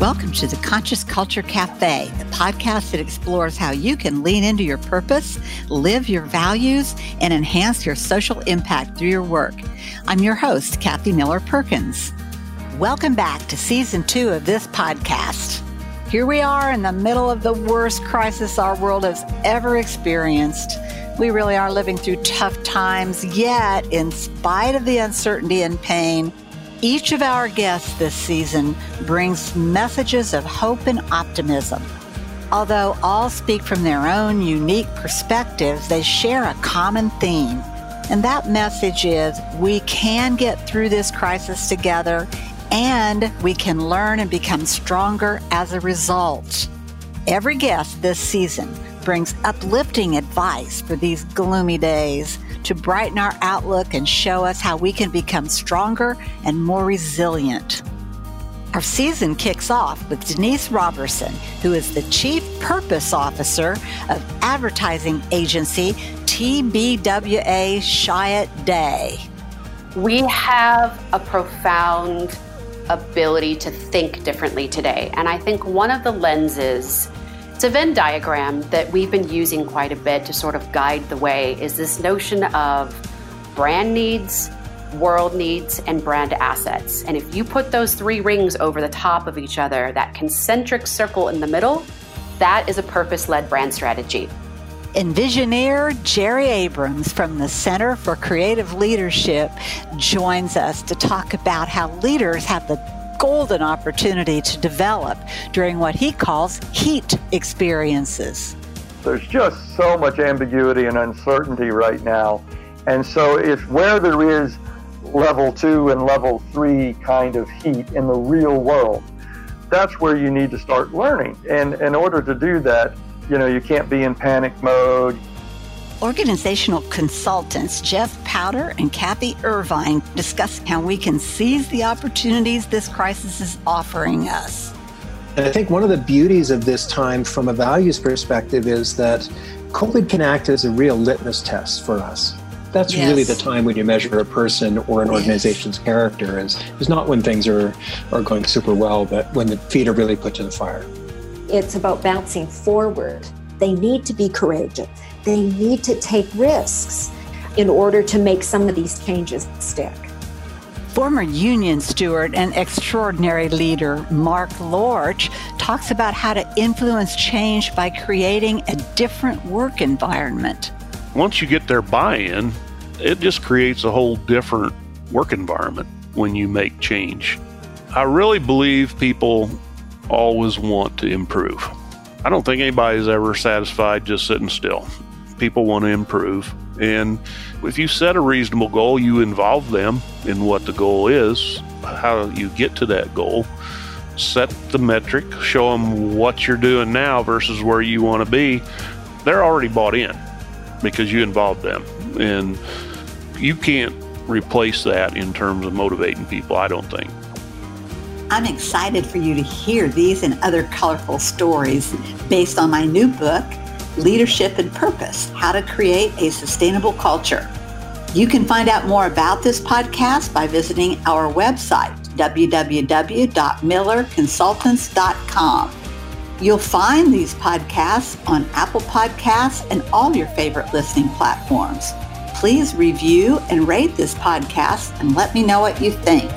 Welcome to the Conscious Culture Cafe, the podcast that explores how you can lean into your purpose, live your values, and enhance your social impact through your work. I'm your host, Kathy Miller Perkins. Welcome back to season two of this podcast. Here we are in the middle of the worst crisis our world has ever experienced. We really are living through tough times, yet, in spite of the uncertainty and pain, each of our guests this season brings messages of hope and optimism. Although all speak from their own unique perspectives, they share a common theme. And that message is we can get through this crisis together and we can learn and become stronger as a result. Every guest this season brings uplifting advice for these gloomy days to brighten our outlook and show us how we can become stronger and more resilient. Our season kicks off with Denise Robertson, who is the Chief Purpose Officer of advertising agency TBWA Chiat Day. We have a profound ability to think differently today. And I think one of the lenses it's a Venn diagram that we've been using quite a bit to sort of guide the way is this notion of brand needs, world needs, and brand assets. And if you put those three rings over the top of each other, that concentric circle in the middle, that is a purpose led brand strategy. Envisioneer Jerry Abrams from the Center for Creative Leadership joins us to talk about how leaders have the golden opportunity to develop during what he calls heat experiences. There's just so much ambiguity and uncertainty right now. And so, if where there is level two and level three kind of heat in the real world, that's where you need to start learning. And in order to do that, you know, you can't be in panic mode organizational consultants Jeff Powder and Kathy Irvine discuss how we can seize the opportunities this crisis is offering us. And I think one of the beauties of this time from a values perspective is that COVID can act as a real litmus test for us. That's yes. really the time when you measure a person or an organization's yes. character is, is not when things are, are going super well, but when the feet are really put to the fire. It's about bouncing forward. They need to be courageous they need to take risks in order to make some of these changes stick. Former union steward and extraordinary leader Mark Lorch talks about how to influence change by creating a different work environment. Once you get their buy in, it just creates a whole different work environment when you make change. I really believe people always want to improve. I don't think anybody's ever satisfied just sitting still people want to improve. And if you set a reasonable goal, you involve them in what the goal is, how you get to that goal. Set the metric, show them what you're doing now versus where you want to be. They're already bought in because you involved them. And you can't replace that in terms of motivating people, I don't think. I'm excited for you to hear these and other colorful stories based on my new book, leadership, and purpose how to create a sustainable culture. You can find out more about this podcast by visiting our website, www.millerconsultants.com. You'll find these podcasts on Apple Podcasts and all your favorite listening platforms. Please review and rate this podcast and let me know what you think.